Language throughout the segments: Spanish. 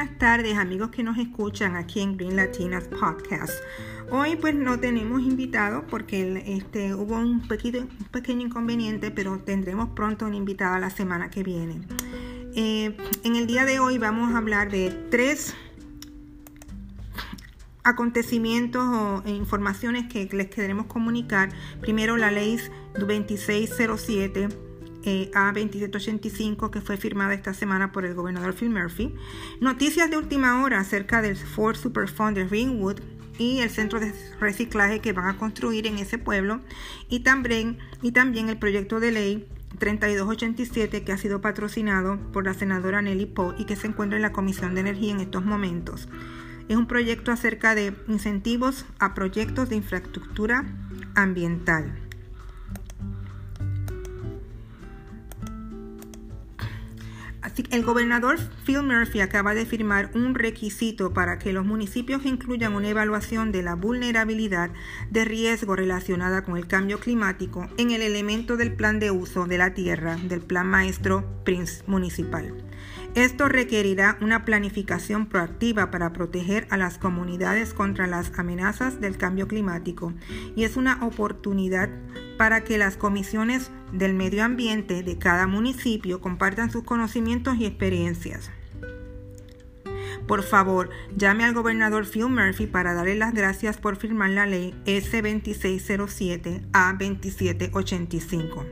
buenas tardes amigos que nos escuchan aquí en Green Latinas Podcast. Hoy pues no tenemos invitado porque este, hubo un, pequeño, inconveniente, pero tendremos pronto un invitado la semana que viene. Eh, en el día de hoy vamos a hablar de tres acontecimientos o informaciones que les queremos comunicar. Primero la ley 2607 eh, A2785 que fue firmada esta semana por el gobernador Phil Murphy. Noticias de última hora acerca del Ford Superfund de Ringwood y el centro de reciclaje que van a construir en ese pueblo y también, y también el proyecto de ley 3287 que ha sido patrocinado por la senadora Nelly Poe y que se encuentra en la Comisión de Energía en estos momentos. Es un proyecto acerca de incentivos a proyectos de infraestructura ambiental. El gobernador Phil Murphy acaba de firmar un requisito para que los municipios incluyan una evaluación de la vulnerabilidad de riesgo relacionada con el cambio climático en el elemento del plan de uso de la tierra del plan maestro Prince municipal. Esto requerirá una planificación proactiva para proteger a las comunidades contra las amenazas del cambio climático y es una oportunidad para que las comisiones del medio ambiente de cada municipio compartan sus conocimientos y experiencias. Por favor, llame al gobernador Phil Murphy para darle las gracias por firmar la ley S2607 A2785.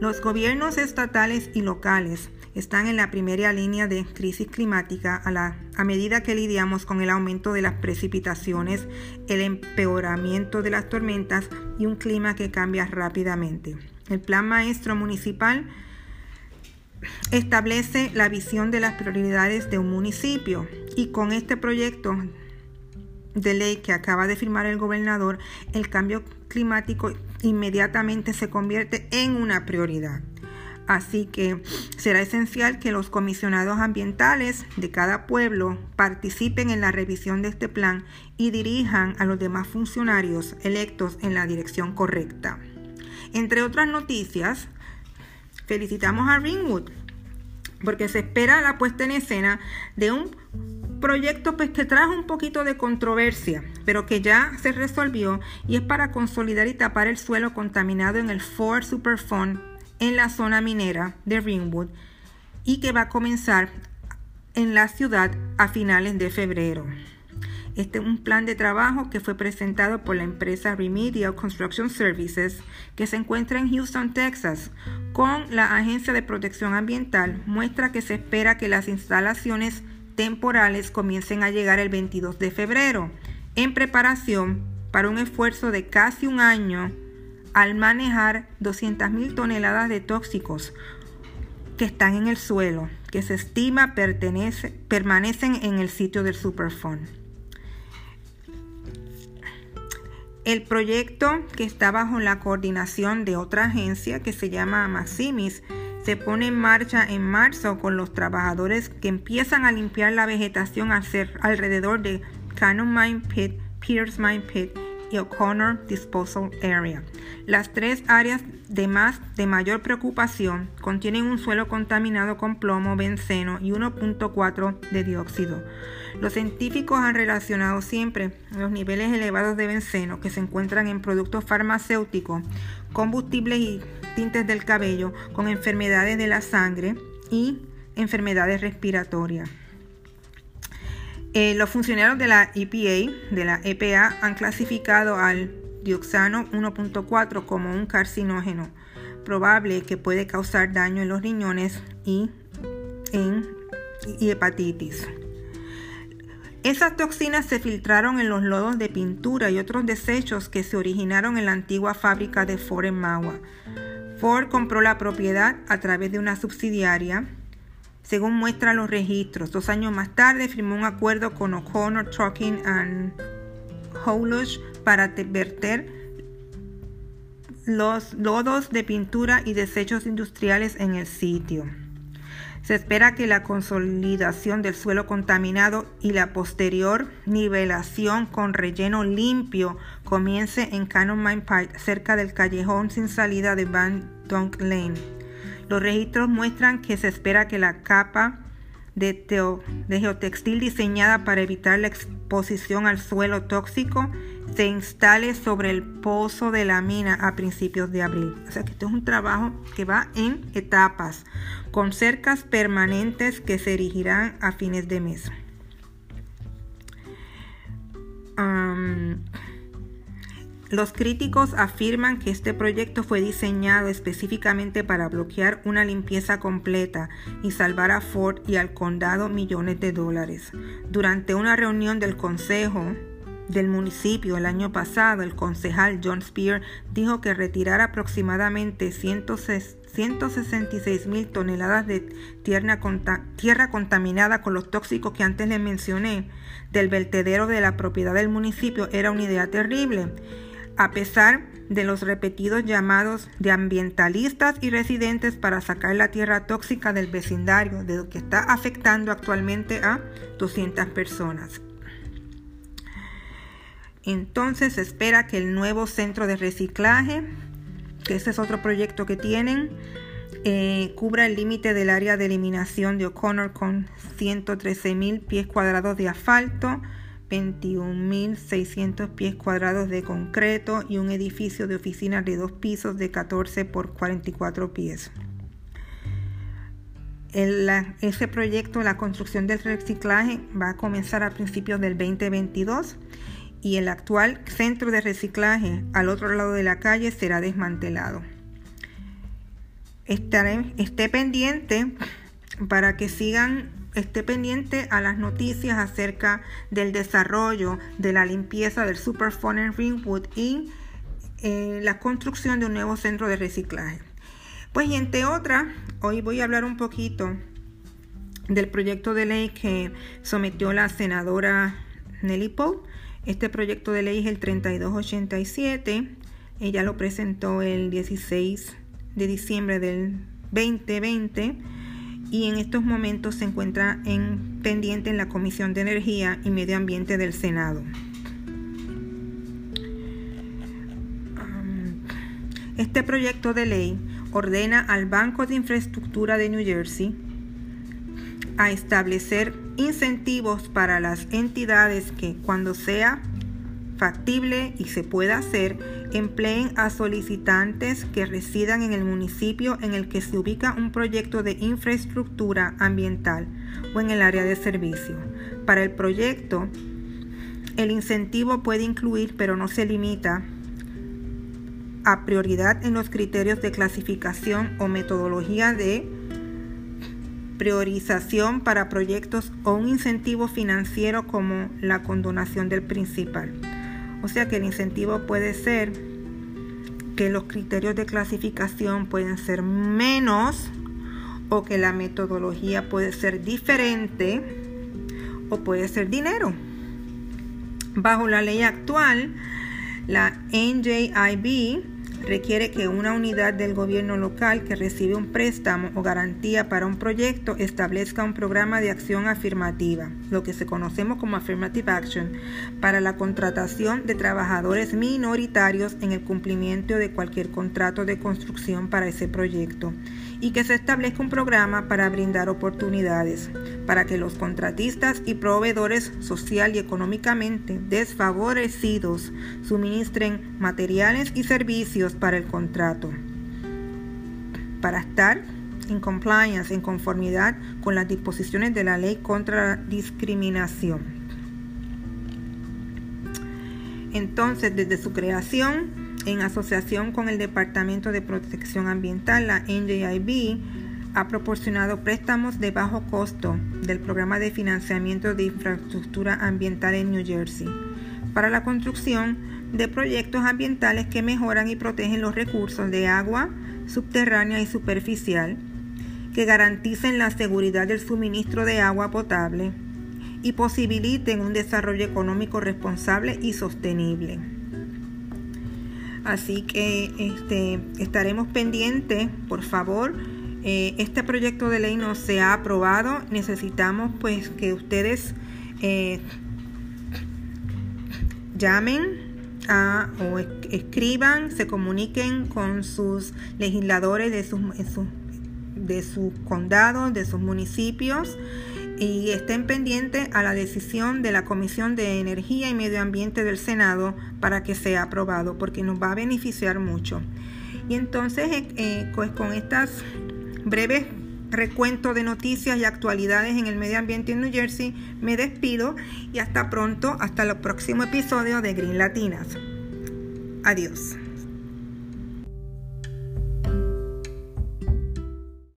Los gobiernos estatales y locales están en la primera línea de crisis climática a, la, a medida que lidiamos con el aumento de las precipitaciones, el empeoramiento de las tormentas y un clima que cambia rápidamente. El Plan Maestro Municipal establece la visión de las prioridades de un municipio y con este proyecto de ley que acaba de firmar el gobernador, el cambio climático inmediatamente se convierte en una prioridad. Así que será esencial que los comisionados ambientales de cada pueblo participen en la revisión de este plan y dirijan a los demás funcionarios electos en la dirección correcta. Entre otras noticias, felicitamos a Ringwood porque se espera la puesta en escena de un proyecto pues, que trajo un poquito de controversia, pero que ya se resolvió y es para consolidar y tapar el suelo contaminado en el Ford Superfund en la zona minera de Ringwood y que va a comenzar en la ciudad a finales de febrero. Este es un plan de trabajo que fue presentado por la empresa Remedial Construction Services que se encuentra en Houston, Texas, con la Agencia de Protección Ambiental. Muestra que se espera que las instalaciones temporales comiencen a llegar el 22 de febrero, en preparación para un esfuerzo de casi un año al manejar 200.000 toneladas de tóxicos que están en el suelo, que se estima permanecen en el sitio del Superfund. El proyecto que está bajo la coordinación de otra agencia que se llama Maximis se pone en marcha en marzo con los trabajadores que empiezan a limpiar la vegetación alrededor de Cannon Mine Pit, Pierce Mine Pit y O'Connor Disposal Area. Las tres áreas de, más, de mayor preocupación contienen un suelo contaminado con plomo, benceno y 1.4 de dióxido. Los científicos han relacionado siempre los niveles elevados de benceno que se encuentran en productos farmacéuticos, combustibles y tintes del cabello con enfermedades de la sangre y enfermedades respiratorias. Eh, los funcionarios de la EPA, de la EPA, han clasificado al dioxano 1.4 como un carcinógeno probable que puede causar daño en los riñones y en hepatitis. Esas toxinas se filtraron en los lodos de pintura y otros desechos que se originaron en la antigua fábrica de Ford en Magua. Ford compró la propiedad a través de una subsidiaria según muestran los registros. Dos años más tarde firmó un acuerdo con O'Connor Trucking and Haulage para verter los lodos de pintura y desechos industriales en el sitio. Se espera que la consolidación del suelo contaminado y la posterior nivelación con relleno limpio comience en Cannon Mine Pike, cerca del callejón sin salida de Van Dunk Lane. Los registros muestran que se espera que la capa de, de geotextil diseñada para evitar la exposición al suelo tóxico se instale sobre el pozo de la mina a principios de abril. O sea que esto es un trabajo que va en etapas, con cercas permanentes que se erigirán a fines de mes. Los críticos afirman que este proyecto fue diseñado específicamente para bloquear una limpieza completa y salvar a Ford y al condado millones de dólares. Durante una reunión del Consejo, del municipio el año pasado, el concejal John Spear dijo que retirar aproximadamente 166 mil toneladas de tierra, contaminada con los tóxicos que antes les mencioné del vertedero de la propiedad del municipio era una idea terrible. A pesar de los repetidos llamados de ambientalistas y residentes para sacar la tierra tóxica del vecindario, de lo que está afectando actualmente a 200 personas. Entonces se espera que el nuevo centro de reciclaje, que ese es otro proyecto que tienen, eh, cubra el límite del área de eliminación de O'Connor con 113 mil pies cuadrados de asfalto, 21.600 pies cuadrados de concreto y un edificio de oficinas de dos pisos de 14 por 44 pies. ese proyecto, la construcción del reciclaje, va a comenzar a principios del 2022 y el actual centro de reciclaje al otro lado de la calle será desmantelado. Estaré, esté pendiente para que sigan, esté pendiente a las noticias acerca del desarrollo de la limpieza del Superfund en Ringwood y eh, la construcción de un nuevo centro de reciclaje. Pues y entre otras, hoy voy a hablar un poquito del proyecto de ley que sometió la senadora Nelly Poe este proyecto de ley es el 3287. Ella lo presentó el 16 de diciembre del 2020 y en estos momentos se encuentra en pendiente en la Comisión de Energía y Medio Ambiente del Senado. Este proyecto de ley ordena al Banco de Infraestructura de New Jersey a establecer incentivos para las entidades que cuando sea factible y se pueda hacer, empleen a solicitantes que residan en el municipio en el que se ubica un proyecto de infraestructura ambiental o en el área de servicio. Para el proyecto, el incentivo puede incluir, pero no se limita, a prioridad en los criterios de clasificación o metodología de priorización para proyectos o un incentivo financiero como la condonación del principal. O sea que el incentivo puede ser que los criterios de clasificación pueden ser menos o que la metodología puede ser diferente o puede ser dinero. Bajo la ley actual, la NJIB requiere que una unidad del gobierno local que recibe un préstamo o garantía para un proyecto establezca un programa de acción afirmativa, lo que se conocemos como Affirmative Action, para la contratación de trabajadores minoritarios en el cumplimiento de cualquier contrato de construcción para ese proyecto y que se establezca un programa para brindar oportunidades para que los contratistas y proveedores social y económicamente desfavorecidos suministren materiales y servicios para el contrato. Para estar en compliance, en conformidad con las disposiciones de la ley contra la discriminación. Entonces, desde su creación, en asociación con el Departamento de Protección Ambiental, la NJIB, ha proporcionado préstamos de bajo costo del programa de financiamiento de infraestructura ambiental en New Jersey para la construcción de proyectos ambientales que mejoran y protegen los recursos de agua subterránea y superficial, que garanticen la seguridad del suministro de agua potable y posibiliten un desarrollo económico responsable y sostenible. Así que este, estaremos pendientes, por favor. Eh, este proyecto de ley no se ha aprobado. Necesitamos pues que ustedes eh, llamen o escriban, se comuniquen con sus legisladores de sus, de sus condados, de sus municipios y estén pendientes a la decisión de la Comisión de Energía y Medio Ambiente del Senado para que sea aprobado, porque nos va a beneficiar mucho. Y entonces, eh, eh, pues con estas breves recuento de noticias y actualidades en el medio ambiente en New Jersey, me despido y hasta pronto, hasta el próximo episodio de Green Latinas. Adiós.